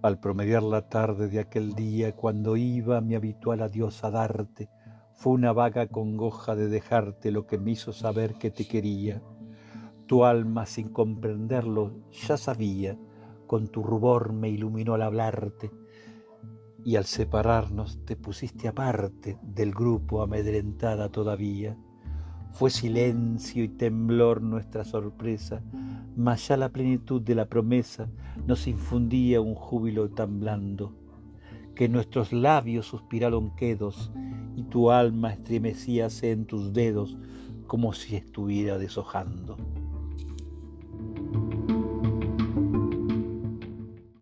Al promediar la tarde de aquel día, cuando iba mi habitual adiós a darte, fue una vaga congoja de dejarte lo que me hizo saber que te quería. Tu alma, sin comprenderlo, ya sabía, con tu rubor me iluminó al hablarte, y al separarnos te pusiste aparte del grupo amedrentada todavía. Fue silencio y temblor nuestra sorpresa, mas ya la plenitud de la promesa nos infundía un júbilo tan blando, que nuestros labios suspiraron quedos y tu alma estremecíase en tus dedos como si estuviera deshojando.